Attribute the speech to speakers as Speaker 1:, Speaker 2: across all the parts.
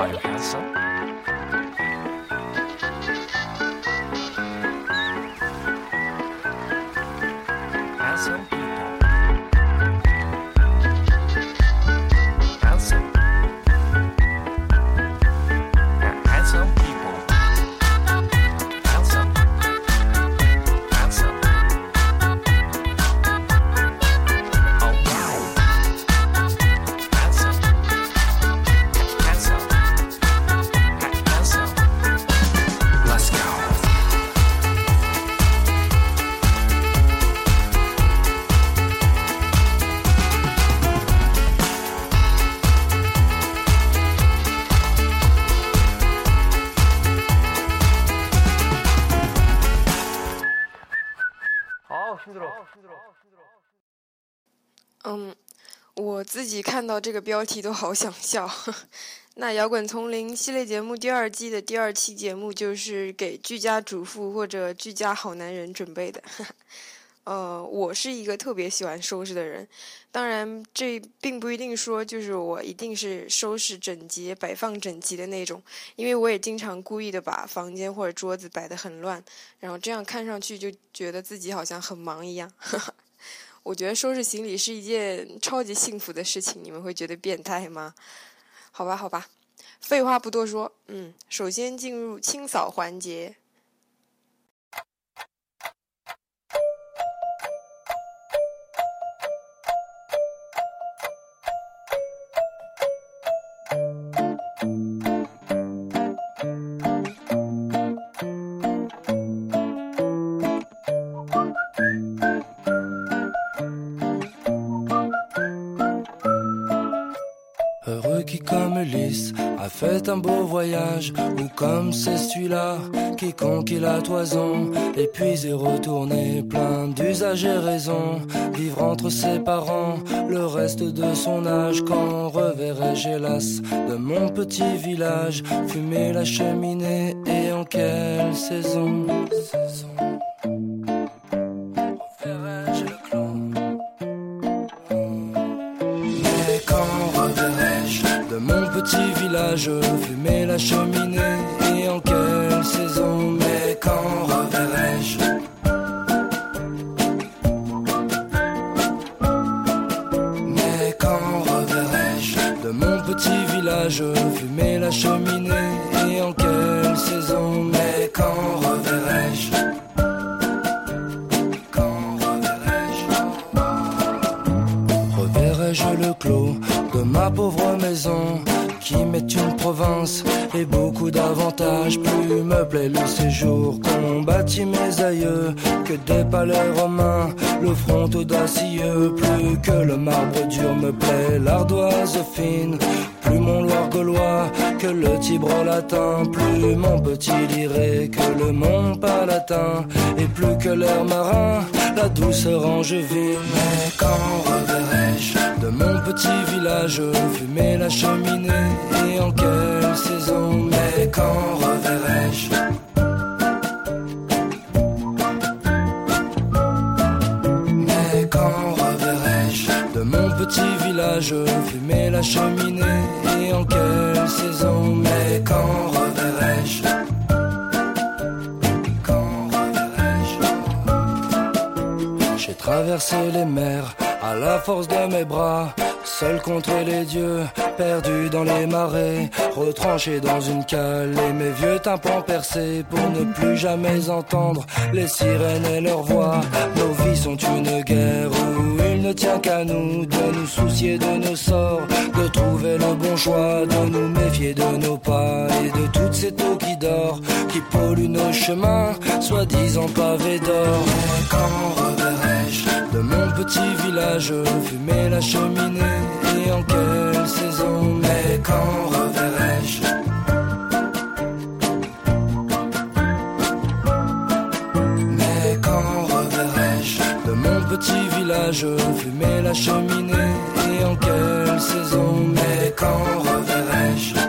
Speaker 1: Are you handsome?
Speaker 2: 看到这个标题都好想笑。那《摇滚丛林》系列节目第二季的第二期节目就是给居家主妇或者居家好男人准备的。呃，我是一个特别喜欢收拾的人，当然这并不一定说就是我一定是收拾整洁、摆放整齐的那种，因为我也经常故意的把房间或者桌子摆得很乱，然后这样看上去就觉得自己好像很忙一样。我觉得收拾行李是一件超级幸福的事情，你们会觉得变态吗？好吧，好吧，废话不多说，嗯，首先进入清扫环节。
Speaker 3: Fait un beau voyage Ou comme c'est celui-là qui conquit la toison Et puis est retourné plein d'usage et raison. Vivre entre ses parents le reste de son âge Quand reverrai-je hélas de mon petit village Fumer la cheminée et en quelle saison? Village fumer la cheminée. Et en quelle saison Mais quand reverrai-je? Mais quand reverrai-je? De mon petit village fumer la cheminée. Et en quelle saison Mais quand reverrai-je? Quand reverrai-je? Reverrai-je le clos de ma pauvre maison? Qui m'est une province et beaucoup d'avantages. Plus me plaît le séjour qu'ont bâti mes aïeux Que des palais romains, le front audacieux. Plus que le marbre dur me plaît l'ardoise fine plus mon Loire que le Tibre latin, plus mon petit liré que le Mont Palatin, et plus que l'air marin, la douceur angevine. Mais quand reverrai-je de mon petit village fumer la cheminée. Et en quelle saison Mais quand reverrai-je? Mais quand reverrai-je? De mon petit village fumer la cheminée. Et en quelle saison Mais quand reverrai-je? J'ai traversé les mers à la force de mes bras Seul contre les dieux, perdu dans les marais, retranché dans une cale et mes vieux tympans percés pour ne plus jamais entendre les sirènes et leurs voix. Nos vies sont une guerre où il ne tient qu'à nous de nous soucier de nos sorts, de trouver le bon choix, de nous méfier de nos pas et de toutes ces eaux qui dorent, qui polluent nos chemins, soi-disant pavés d'or. De mon petit village fumer la cheminée et en quelle saison Mais quand reverrai-je? Mais quand reverrai-je? De mon petit village fumer la cheminée et en quelle saison Mais quand reverrai-je?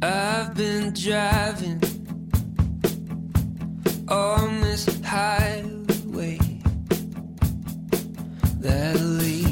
Speaker 4: I've been driving on this highway that leads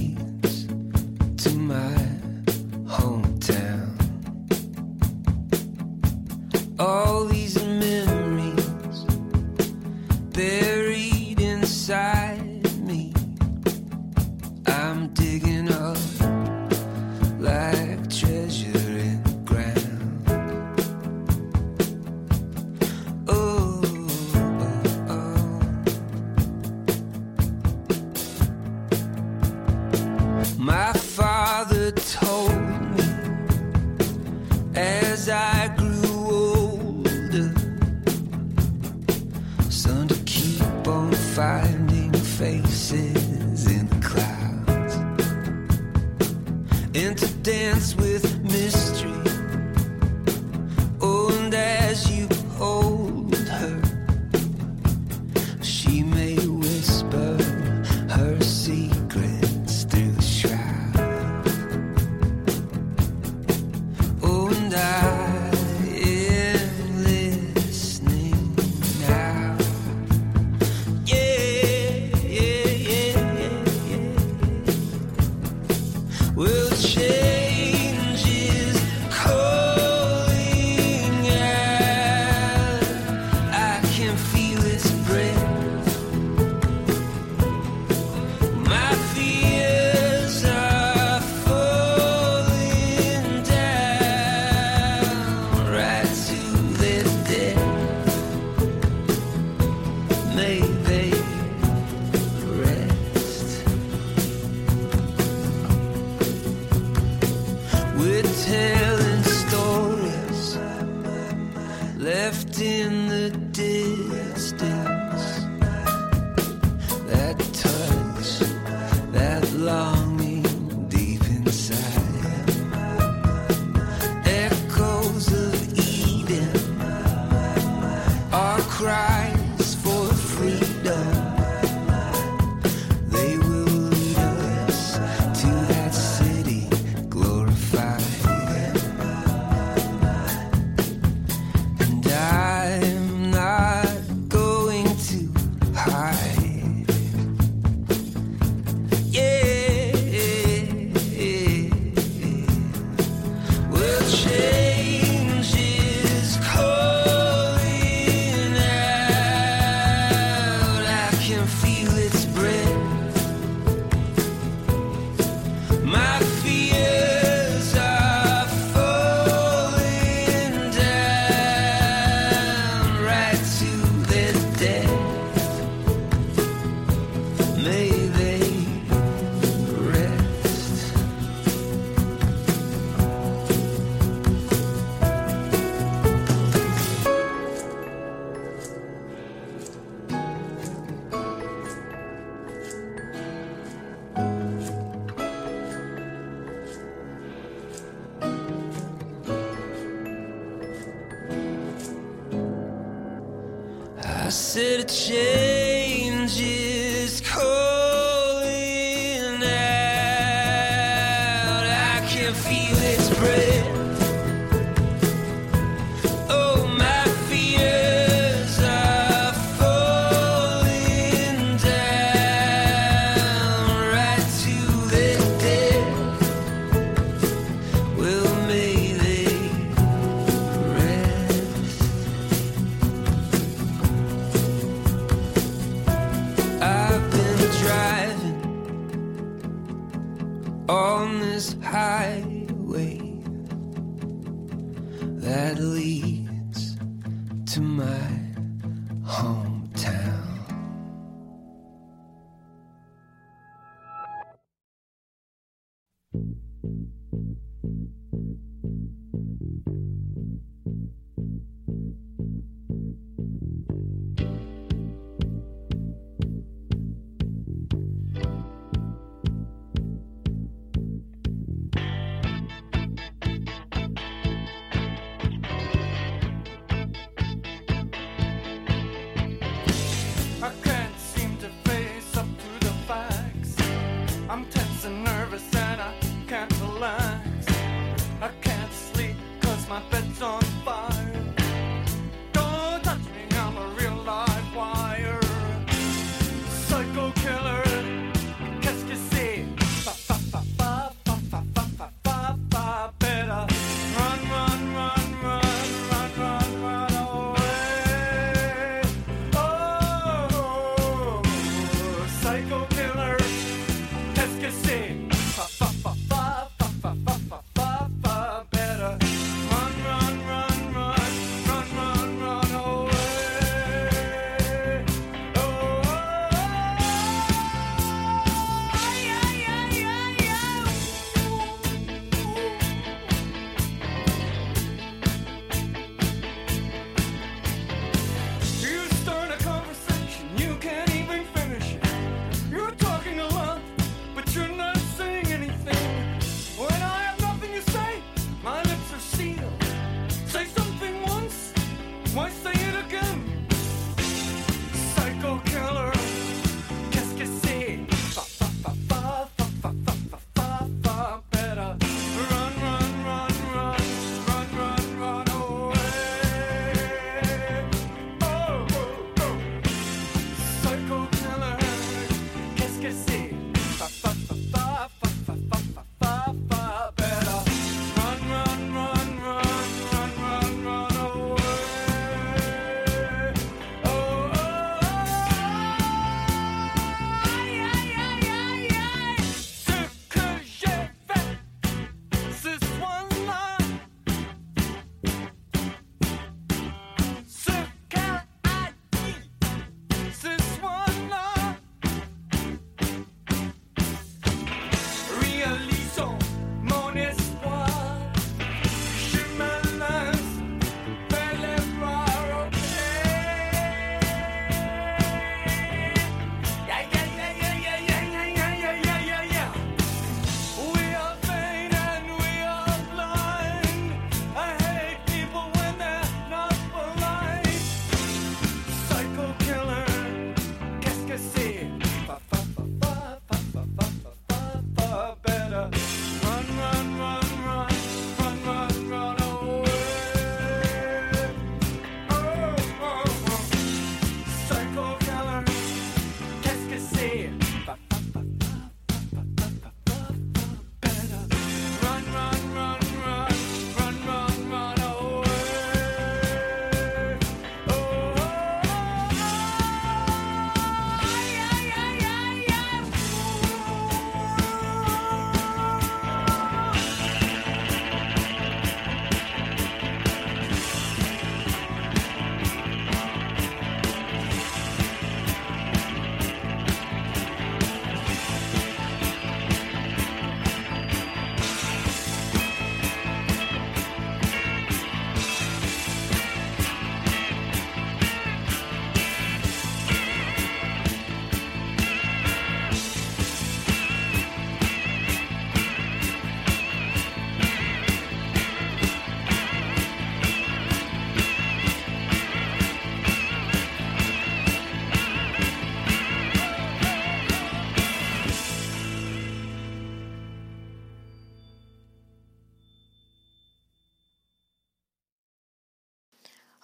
Speaker 4: believe.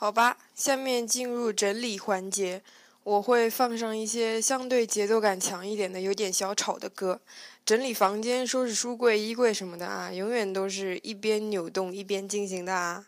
Speaker 5: 好吧下面进入整理环节。我会放上一些相对节奏感强一点的有点小吵的歌。整理房间收拾书柜衣柜什么的啊永远都是一边扭动一边进行的啊。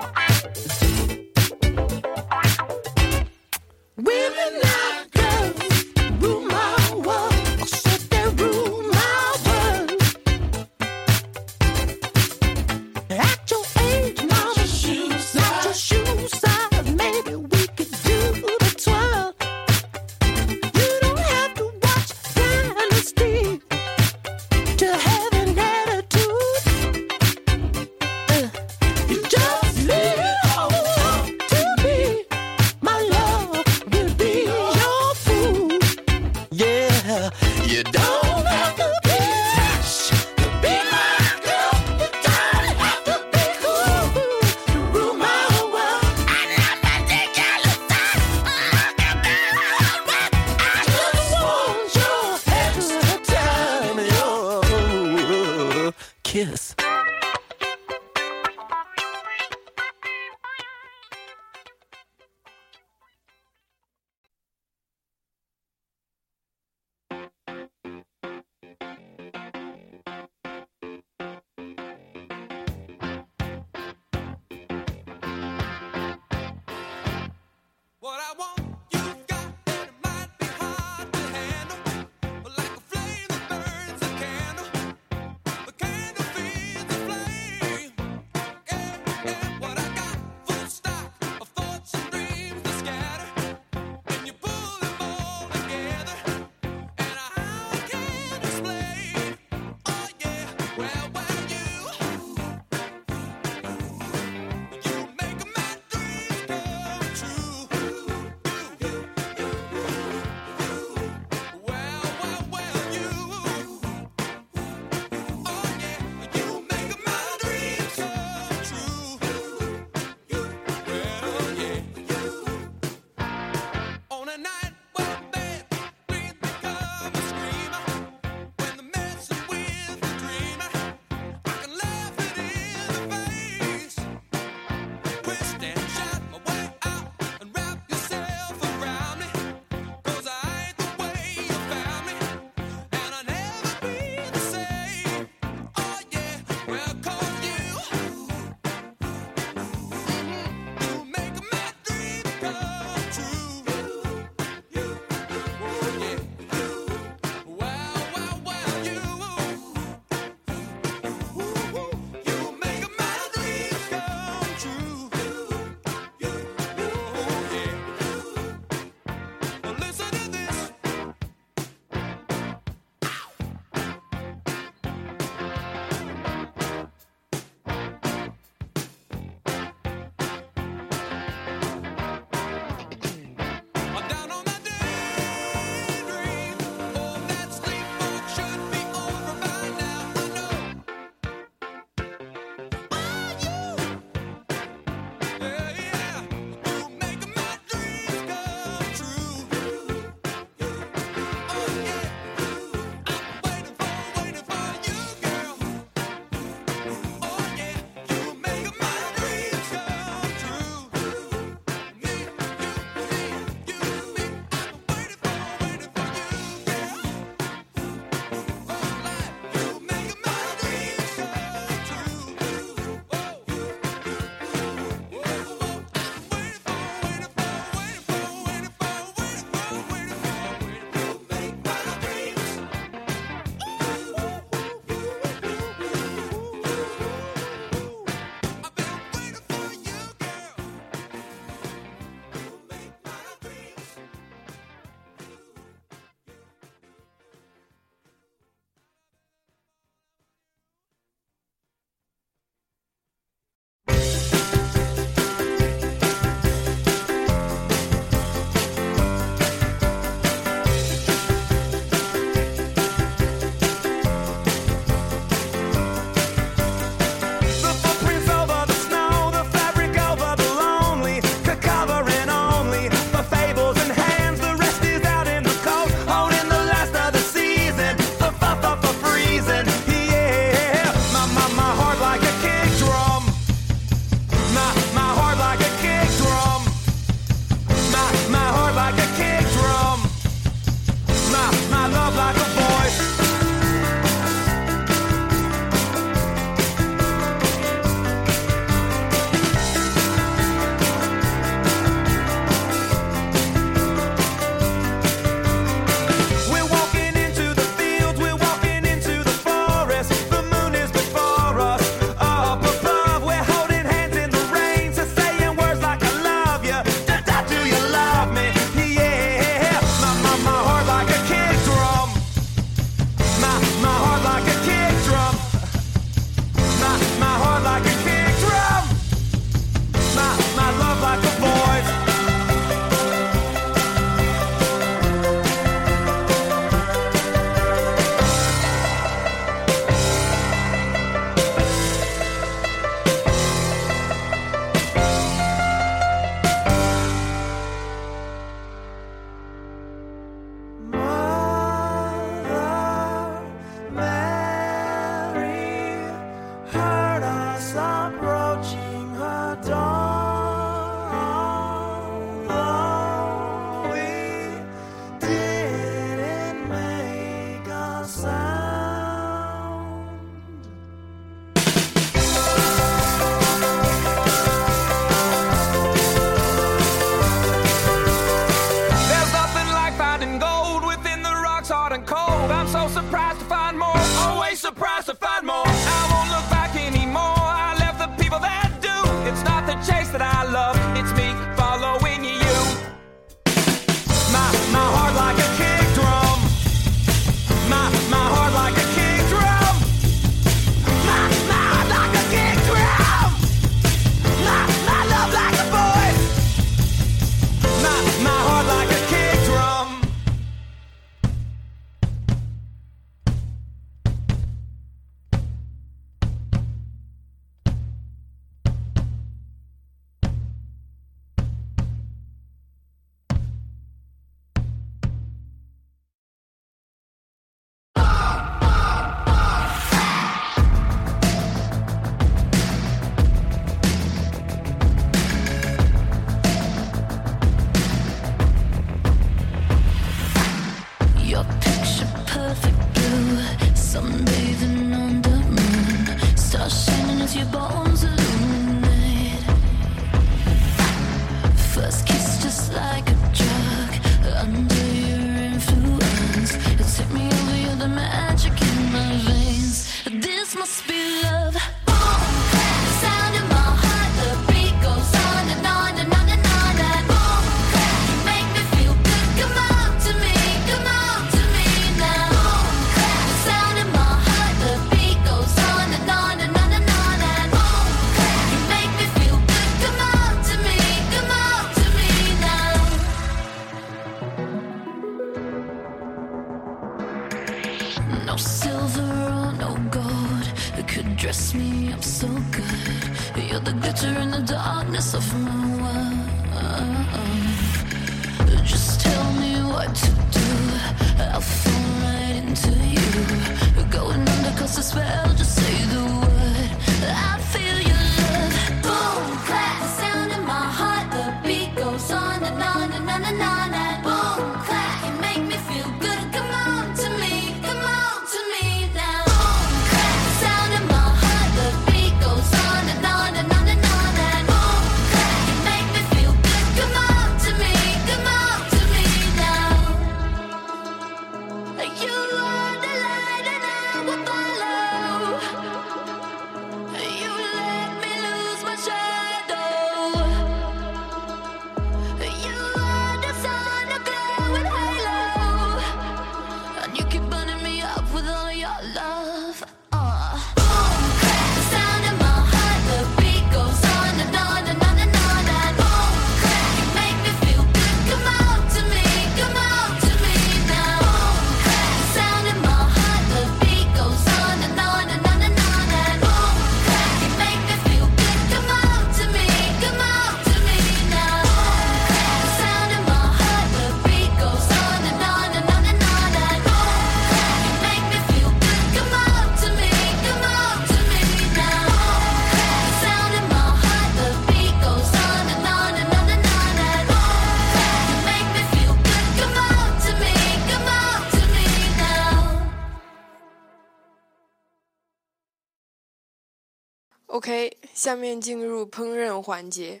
Speaker 2: OK，下面进入烹饪环节。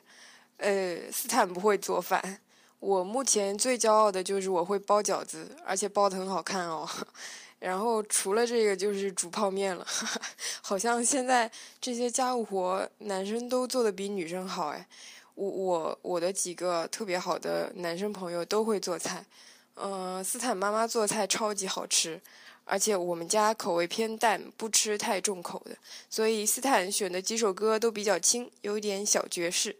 Speaker 2: 呃，斯坦不会做饭。我目前最骄傲的就是我会包饺子，而且包得很好看哦。然后除了这个就是煮泡面了。好像现在这些家务活男生都做得比女生好哎。我我我的几个特别好的男生朋友都会做菜。嗯，斯坦妈妈做菜超级好吃。而且我们家口味偏淡不吃太重口的所以斯坦选的几首歌都比较轻有点小爵士。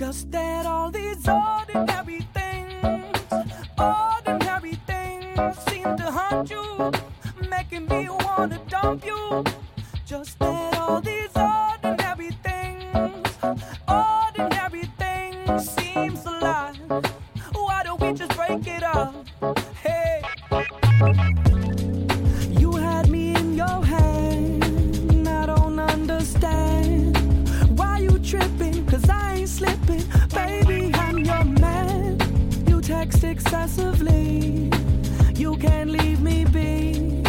Speaker 6: Just that all these ordinary things, ordinary things seem to haunt you, making me wanna dump you. Just that all these ordinary excessively. You can't leave me be.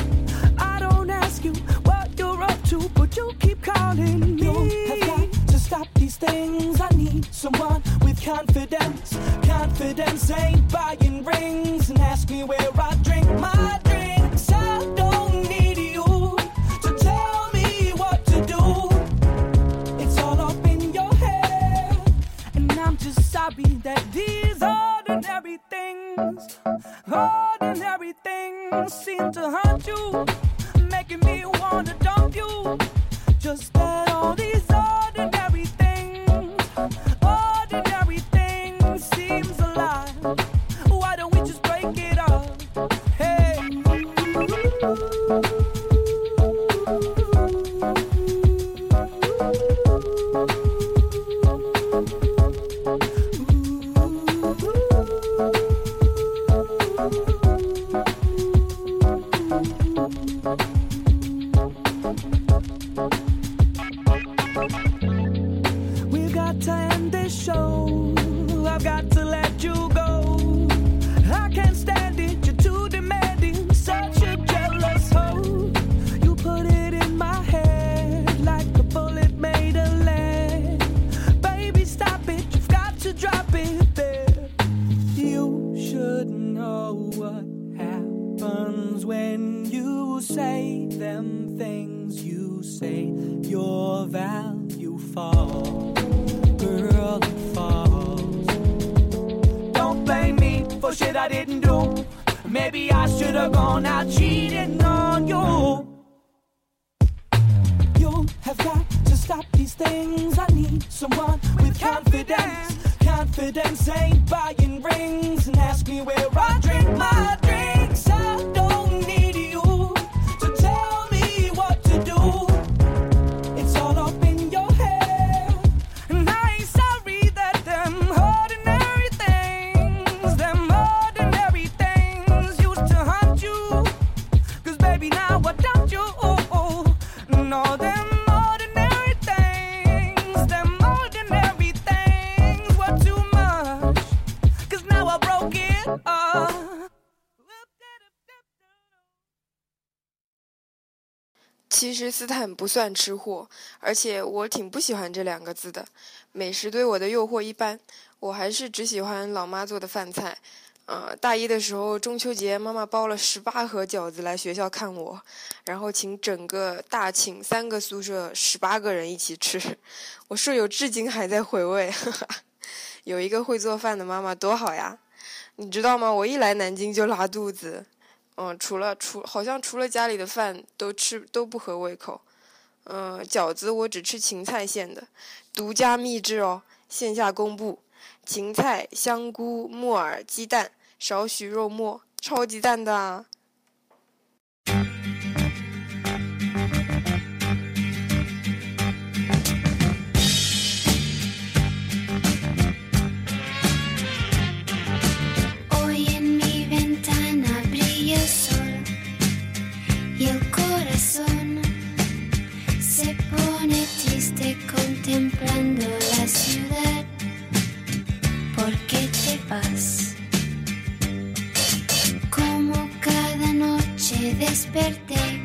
Speaker 6: I don't ask you what you're up to, but you keep calling me. You have got to stop these things. I need someone with confidence. Confidence ain't buying rings. And ask me where don't seem to hurt you. say them things you say, your value falls. Girl, it falls. Don't blame me for shit I didn't do. Maybe I should have gone out cheating on you. You have got to stop these things. I need someone with confidence. Confidence ain't buying rings. And ask me where I drink my drinks. I don't
Speaker 2: 其实斯坦不算吃货，而且我挺不喜欢这两个字的。美食对我的诱惑一般，我还是只喜欢老妈做的饭菜。呃，大一的时候中秋节，妈妈包了十八盒饺子来学校看我，然后请整个大寝三个宿舍十八个人一起吃。我舍友至今还在回味，有一个会做饭的妈妈多好呀！你知道吗？我一来南京就拉肚子。嗯，除了除好像除了家里的饭都吃都不合胃口。嗯，饺子我只吃芹菜馅的，独家秘制哦，线下公布：芹菜、香菇、木耳、鸡蛋，少许肉末，超级赞的啊！
Speaker 7: Desperté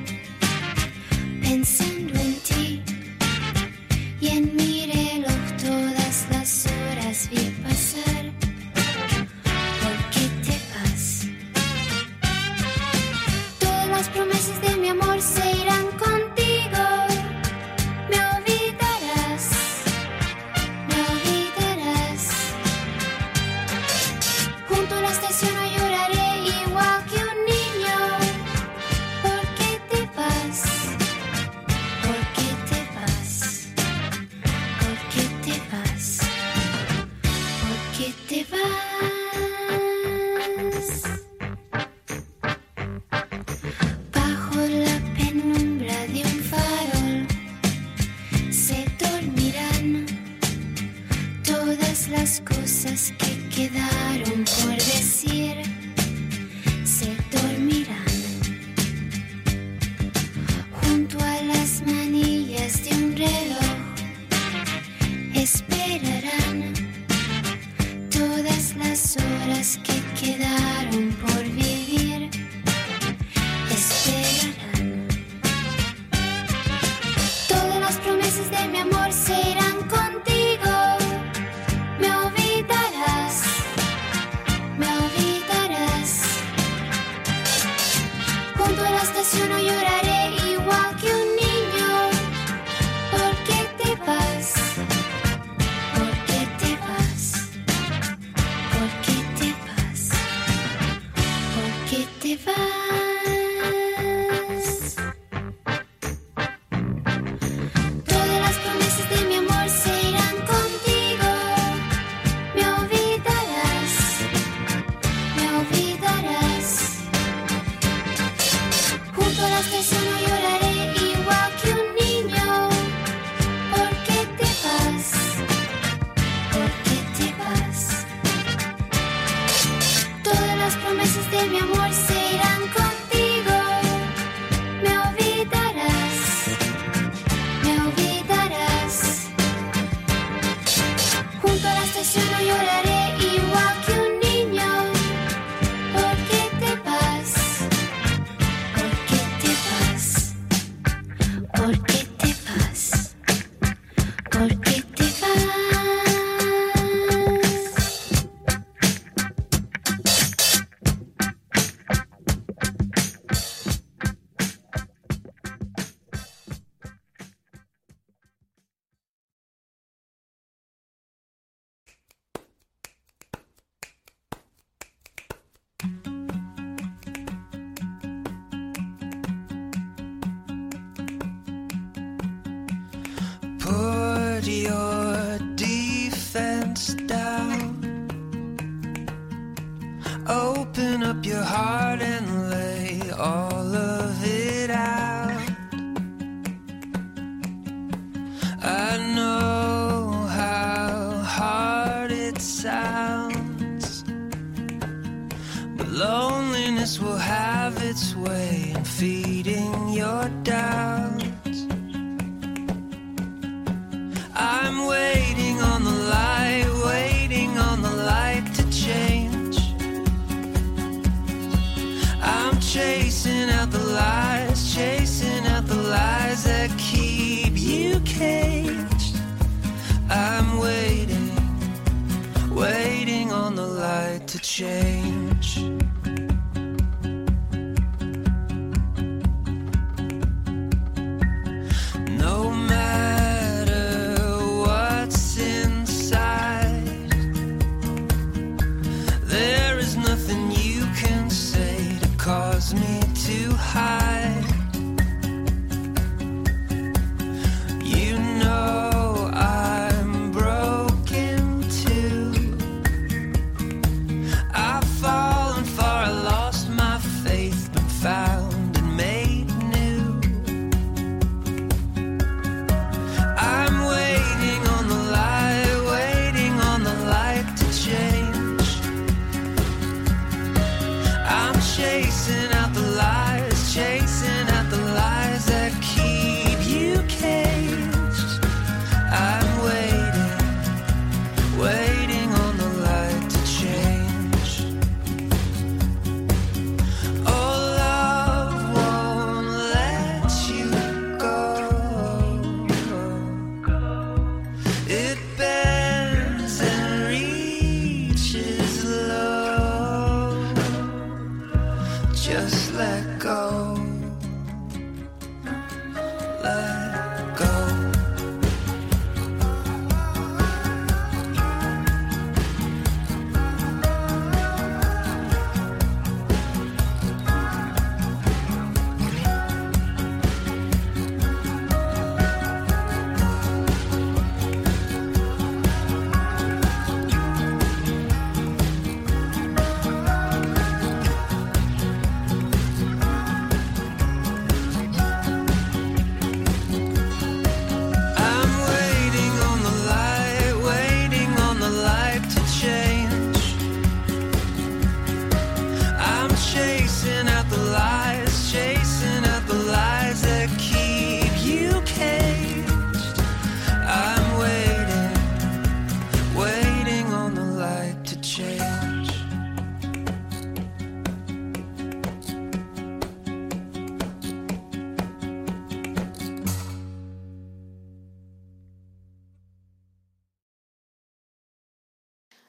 Speaker 4: loneliness will have its way in feeding your doubts.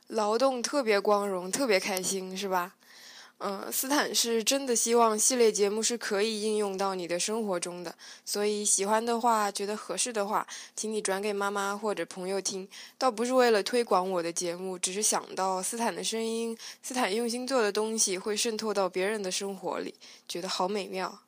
Speaker 2: 劳动特别光荣，特别开心，是吧？嗯，斯坦是真的希望系列节目是可以应用到你的生活中的，所以喜欢的话，觉得合适的话，请你转给妈妈或者朋友听。倒不是为了推广我的节目，只是想到斯坦的声音，斯坦用心做的东西会渗透到别人的生活里，觉得好美妙。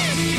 Speaker 8: Woo!